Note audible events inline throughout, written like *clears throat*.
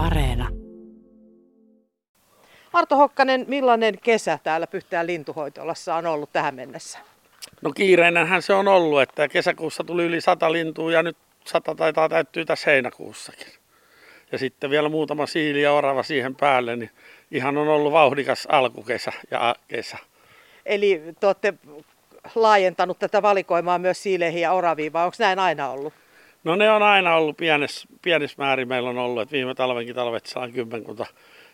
Areena. Arto Hokkanen, millainen kesä täällä Pyhtään lintuhoitolassa on ollut tähän mennessä? No kiireinenhän se on ollut, että kesäkuussa tuli yli sata lintua ja nyt sata taitaa täyttyä tässä heinäkuussakin. Ja sitten vielä muutama siili ja orava siihen päälle, niin ihan on ollut vauhdikas alkukesä ja kesä. Eli te olette laajentanut tätä valikoimaa myös siileihin ja oraviin, vai onko näin aina ollut? No ne on aina ollut pienes, pienis määrin meillä on ollut, että viime talvenkin talvet saa kymmenkunta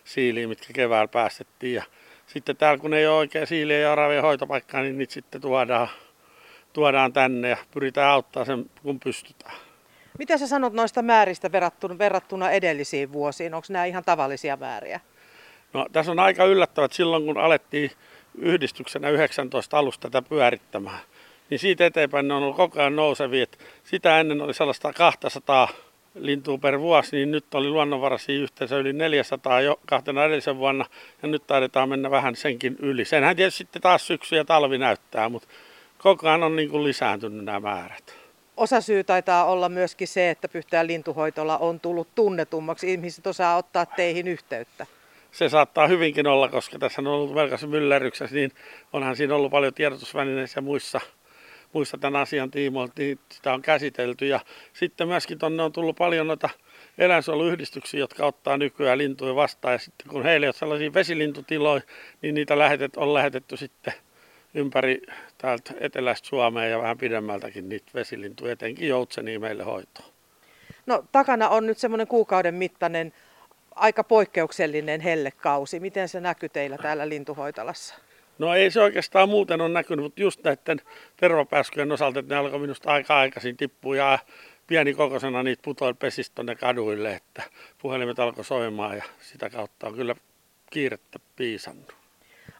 siiliä, mitkä keväällä päästettiin. Ja sitten täällä kun ei ole oikein siiliä ja oravien hoitopaikkaa, niin niitä sitten tuodaan, tuodaan tänne ja pyritään auttaa sen kun pystytään. Mitä sä sanot noista määristä verrattuna, verrattuna edellisiin vuosiin? Onko nämä ihan tavallisia määriä? No, tässä on aika yllättävät silloin, kun alettiin yhdistyksenä 19 alusta tätä pyörittämään. Niin siitä eteenpäin ne on ollut koko ajan nousevia. Sitä ennen oli sellaista 200 lintua per vuosi, niin nyt oli luonnonvaraisia yhteensä yli 400 jo kahtena edellisen vuonna, ja nyt taidetaan mennä vähän senkin yli. Senhän tietysti sitten taas syksy ja talvi näyttää, mutta koko ajan on niin kuin lisääntynyt nämä määrät. Osa syy taitaa olla myöskin se, että Pyhtään lintuhoitola on tullut tunnetummaksi. Ihmiset osaa ottaa teihin yhteyttä. Se saattaa hyvinkin olla, koska tässä on ollut velkaisen myllerryksessä, niin onhan siinä ollut paljon tiedotusvälineissä ja muissa muissa tämän asian tiimoilta, niin sitä on käsitelty. Ja sitten myöskin tuonne on tullut paljon noita eläinsuojeluyhdistyksiä, jotka ottaa nykyään lintuja vastaan. Ja sitten kun heillä on sellaisia vesilintutiloja, niin niitä lähetet, on lähetetty sitten ympäri täältä eteläistä Suomea ja vähän pidemmältäkin niitä vesilintuja, etenkin joutsenia meille hoitoon. No takana on nyt semmoinen kuukauden mittainen aika poikkeuksellinen hellekausi. Miten se näkyy teillä täällä lintuhoitolassa? No ei se oikeastaan muuten ole näkynyt, mutta just näiden tervapääskyjen osalta, että ne alkoi minusta aika aikaisin tippua ja pieni kokoisena niitä putoili pesistä tuonne kaduille, että puhelimet alkoi soimaan ja sitä kautta on kyllä kiirettä piisannut.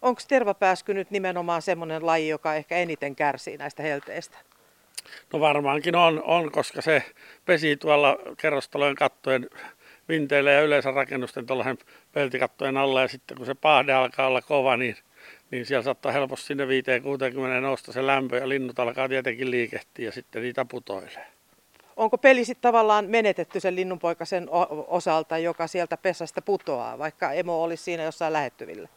Onko tervapääsky nyt nimenomaan semmoinen laji, joka ehkä eniten kärsii näistä helteistä? No varmaankin on, on koska se pesi tuolla kerrostalojen kattojen vinteillä ja yleensä rakennusten tuollaisen peltikattojen alla ja sitten kun se pahde alkaa olla kova, niin niin siellä saattaa helposti sinne 5-60 nousta se lämpö ja linnut alkaa tietenkin liikehtiä ja sitten niitä putoilee. Onko peli sitten tavallaan menetetty sen linnunpoikasen osalta, joka sieltä pesästä putoaa, vaikka emo olisi siinä jossain lähettyvillä?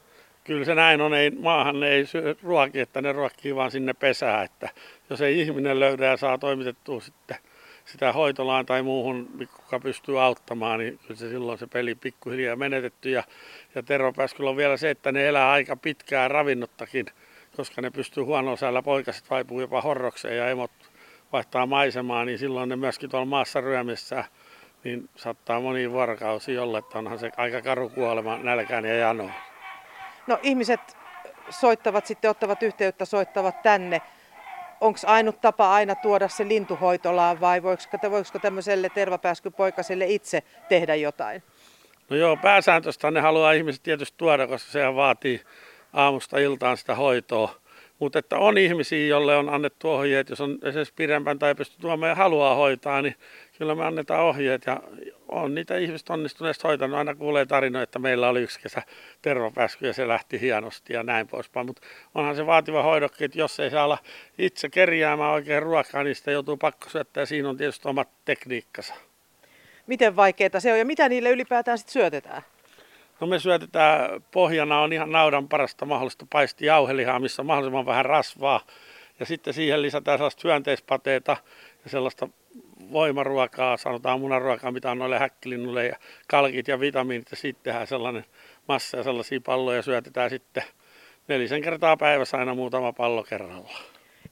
Kyllä se näin on, ei, maahan ei syö ruoki, että ne ruokkii vaan sinne pesään, että jos ei ihminen löydä ja saa toimitettua sitten sitä hoitolaan tai muuhun, kuka pystyy auttamaan, niin kyllä se silloin se peli pikkuhiljaa menetetty. Ja, ja on vielä se, että ne elää aika pitkään ravinnottakin, koska ne pystyy huonolla säällä poikaset vaipuu jopa horrokseen ja emot vaihtaa maisemaa, niin silloin ne myöskin tuolla maassa ryömissä niin saattaa moni vuorokausi olla, että onhan se aika karu kuolema nälkään ja janoon. No ihmiset soittavat sitten, ottavat yhteyttä, soittavat tänne onko ainut tapa aina tuoda se lintuhoitolaan vai voiko, voiko tämmöiselle tervapääskypoikaselle itse tehdä jotain? No joo, pääsääntöistä ne haluaa ihmiset tietysti tuoda, koska se vaatii aamusta iltaan sitä hoitoa. Mutta että on ihmisiä, joille on annettu ohjeet, jos on esimerkiksi pidempään tai pysty tuomaan ja haluaa hoitaa, niin kyllä me annetaan ohjeet ja on niitä ihmiset onnistuneesti hoitanut. Aina kuulee tarinoita, että meillä oli yksi kesä tervapääsky ja se lähti hienosti ja näin poispäin. Mutta onhan se vaativa hoidokki, että jos ei saa olla itse kerjäämään oikein ruokaa, niin sitä joutuu pakko syöttää siinä on tietysti omat tekniikkansa. Miten vaikeaa se on ja mitä niille ylipäätään sitten syötetään? No me syötetään, pohjana on ihan naudan parasta mahdollista paisti jauhelihaa, missä on mahdollisimman vähän rasvaa. Ja sitten siihen lisätään sellaista hyönteispateita ja sellaista voimaruokaa, sanotaan munaruokaa, mitä on noille häkkilinnulle ja kalkit ja vitamiinit ja sitten tehdään sellainen massa ja sellaisia palloja syötetään sitten nelisen kertaa päivässä aina muutama pallo kerralla.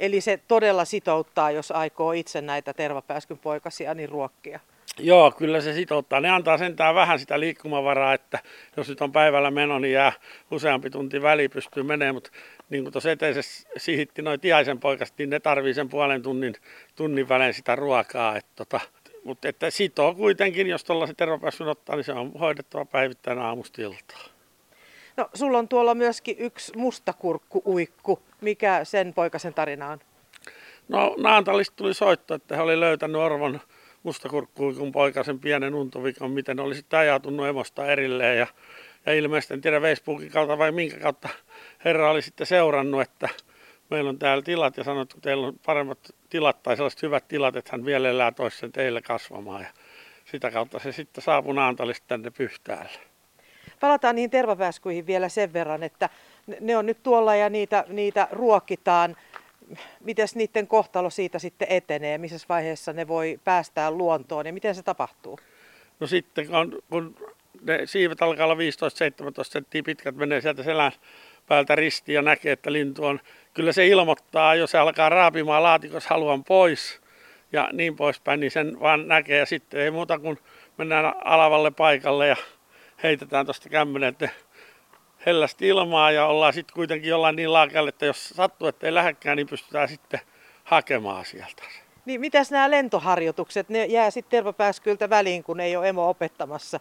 Eli se todella sitouttaa, jos aikoo itse näitä tervapääskyn poikasia, niin ruokkia. Joo, kyllä se sitouttaa. Ne antaa sentään vähän sitä liikkumavaraa, että jos nyt on päivällä meno, niin jää useampi tunti väli pystyy menemään, mutta niin kuin tuossa eteisessä sihitti noin tiaisen poikasta, niin ne tarvii sen puolen tunnin, tunnin välein sitä ruokaa. Että tota, mutta että sitoo kuitenkin, jos tuollaisen tervapääsyn ottaa, niin se on hoidettava päivittäin aamusta. No, sulla on tuolla myöskin yksi mustakurkku-uikku. Mikä sen poikasen tarina on? No, Naantalista tuli soitto, että he oli löytänyt Orvon mustakurkkuuikun poikasen pienen untuvikon, miten oli sitten emosta erilleen. Ja, ja ilmeisesti en tiedä Facebookin kautta vai minkä kautta herra oli sitten seurannut, että meillä on täällä tilat ja sanoi, että teillä on paremmat tilat tai sellaiset hyvät tilat, että hän mielellään toisi sen teille kasvamaan. Ja sitä kautta se sitten saapui Naantalista tänne Pyhtäälle. Palataan niihin tervapääskuihin vielä sen verran, että ne on nyt tuolla ja niitä, niitä ruokitaan. Miten niiden kohtalo siitä sitten etenee? Missä vaiheessa ne voi päästää luontoon ja miten se tapahtuu? No sitten kun, kun ne siivet alkaa olla 15-17 senttiä pitkät, menee sieltä selän päältä ristiin ja näkee, että lintu on. Kyllä se ilmoittaa, jos se alkaa raapimaan laatikos haluan pois ja niin poispäin, niin sen vaan näkee. Ja sitten ei muuta kuin mennään alavalle paikalle ja heitetään tuosta kämmenen, että hellästi ilmaa ja ollaan sitten kuitenkin jollain niin laakalle, että jos sattuu, että ei lähdekään, niin pystytään sitten hakemaan sieltä. Niin mitäs nämä lentoharjoitukset, ne jää sitten tervapääskyltä väliin, kun ei ole emo opettamassa?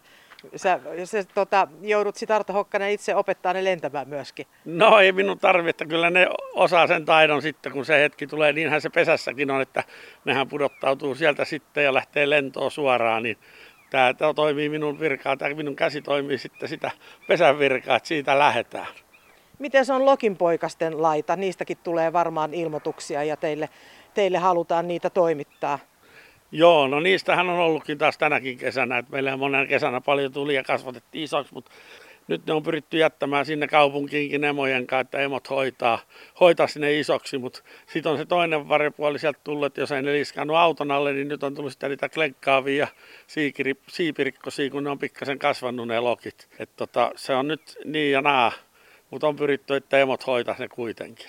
Sä, sä tota, joudut sitten Arto Hokkanen itse opettaa ne lentämään myöskin. No ei minun tarvitse, kyllä ne osaa sen taidon sitten, kun se hetki tulee. Niinhän se pesässäkin on, että nehän pudottautuu sieltä sitten ja lähtee lentoon suoraan, niin tämä, toimii minun virkaa, tai minun käsi toimii sitten sitä pesän virkaa, että siitä lähdetään. Miten se on Lokinpoikasten laita? Niistäkin tulee varmaan ilmoituksia ja teille, teille halutaan niitä toimittaa. Joo, no niistähän on ollutkin taas tänäkin kesänä, että meillä monen kesänä paljon tuli ja kasvatettiin isoksi, mutta nyt ne on pyritty jättämään sinne kaupunkiinkin emojen kanssa, että emot hoitaa, hoitaa sinne isoksi, mutta sitten on se toinen varjopuoli sieltä tullut, että jos ei ne liskannut auton alle, niin nyt on tullut sitten niitä klenkkaavia ja siikiri, siipirikkosia, kun ne on pikkasen kasvanut ne lokit. Et tota, se on nyt niin ja naa, mutta on pyritty, että emot hoitaa ne kuitenkin.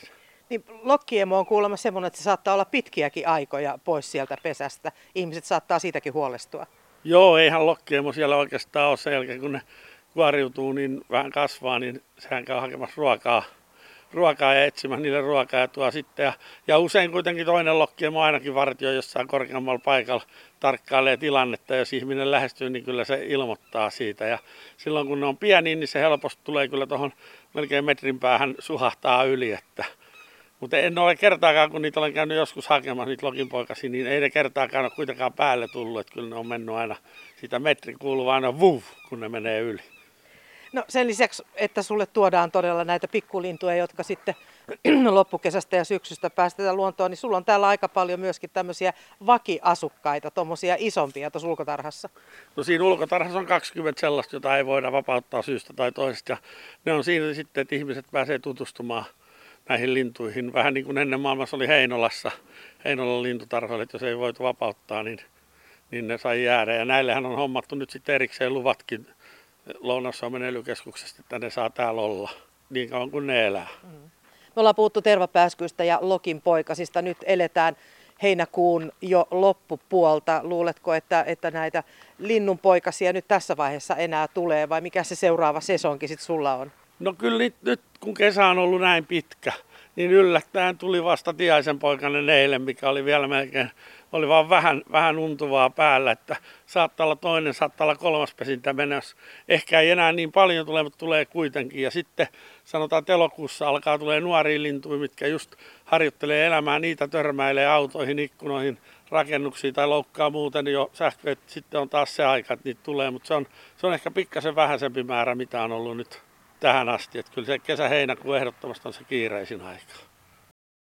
Niin lokkiemo on kuulemma semmoinen, että se saattaa olla pitkiäkin aikoja pois sieltä pesästä. Ihmiset saattaa siitäkin huolestua. Joo, eihän lokkiemo siellä oikeastaan ole sen jälkeen, kun ne kuoriutuu, niin vähän kasvaa, niin sehän käy hakemassa ruokaa, ruokaa ja etsimään niille ruokaa ja tuo sitten. Ja, ja usein kuitenkin toinen lokkiemo ainakin vartio jossain korkeammalla paikalla tarkkailee tilannetta. Jos ihminen lähestyy, niin kyllä se ilmoittaa siitä. Ja silloin kun ne on pieni, niin se helposti tulee kyllä tuohon melkein metrin päähän suhahtaa yli. Että mutta en ole kertaakaan, kun niitä olen käynyt joskus hakemaan, niitä lokinpoikasi, niin ei ne kertaakaan ole kuitenkaan päälle tullut. Että kyllä ne on mennyt aina, sitä metri kuuluu aina vuv, kun ne menee yli. No sen lisäksi, että sulle tuodaan todella näitä pikkulintuja, jotka sitten *clears throat* loppukesästä ja syksystä päästetään luontoon, niin sulla on täällä aika paljon myöskin tämmöisiä vakiasukkaita, tuommoisia isompia tuossa ulkotarhassa. No siinä ulkotarhassa on 20 sellaista, jota ei voida vapauttaa syystä tai toisesta. Ja ne on siinä sitten, että ihmiset pääsee tutustumaan näihin lintuihin. Vähän niin kuin ennen maailmassa oli Heinolassa, Heinolan lintutarhoille, että jos ei voitu vapauttaa, niin, niin ne sai jäädä. Ja näillehän on hommattu nyt sitten erikseen luvatkin Lounais-Suomen ely että ne saa täällä olla niin kauan kuin ne elää. Mm. Me ollaan puhuttu tervapääskyistä ja Lokin poikasista. Nyt eletään heinäkuun jo loppupuolta. Luuletko, että, että näitä linnunpoikasia nyt tässä vaiheessa enää tulee vai mikä se seuraava sesonki sitten sulla on? No kyllä nyt, nyt kun kesä on ollut näin pitkä, niin yllättäen tuli vasta tiaisen poikainen eilen, mikä oli vielä melkein, oli vaan vähän, vähän untuvaa päällä, että saattaa olla toinen, saattaa olla kolmas pesintä menossa. Ehkä ei enää niin paljon tule, mutta tulee kuitenkin. Ja sitten sanotaan, että elokuussa alkaa tulee nuoria lintuja, mitkä just harjoittelee elämää, niitä törmäilee autoihin, ikkunoihin, rakennuksiin tai loukkaa muuten jo sähkö, että sitten on taas se aika, että niitä tulee, mutta se on, se on ehkä pikkasen vähäisempi määrä, mitä on ollut nyt tähän asti. Että kyllä se kesä-heinäkuu ehdottomasti on se kiireisin aika.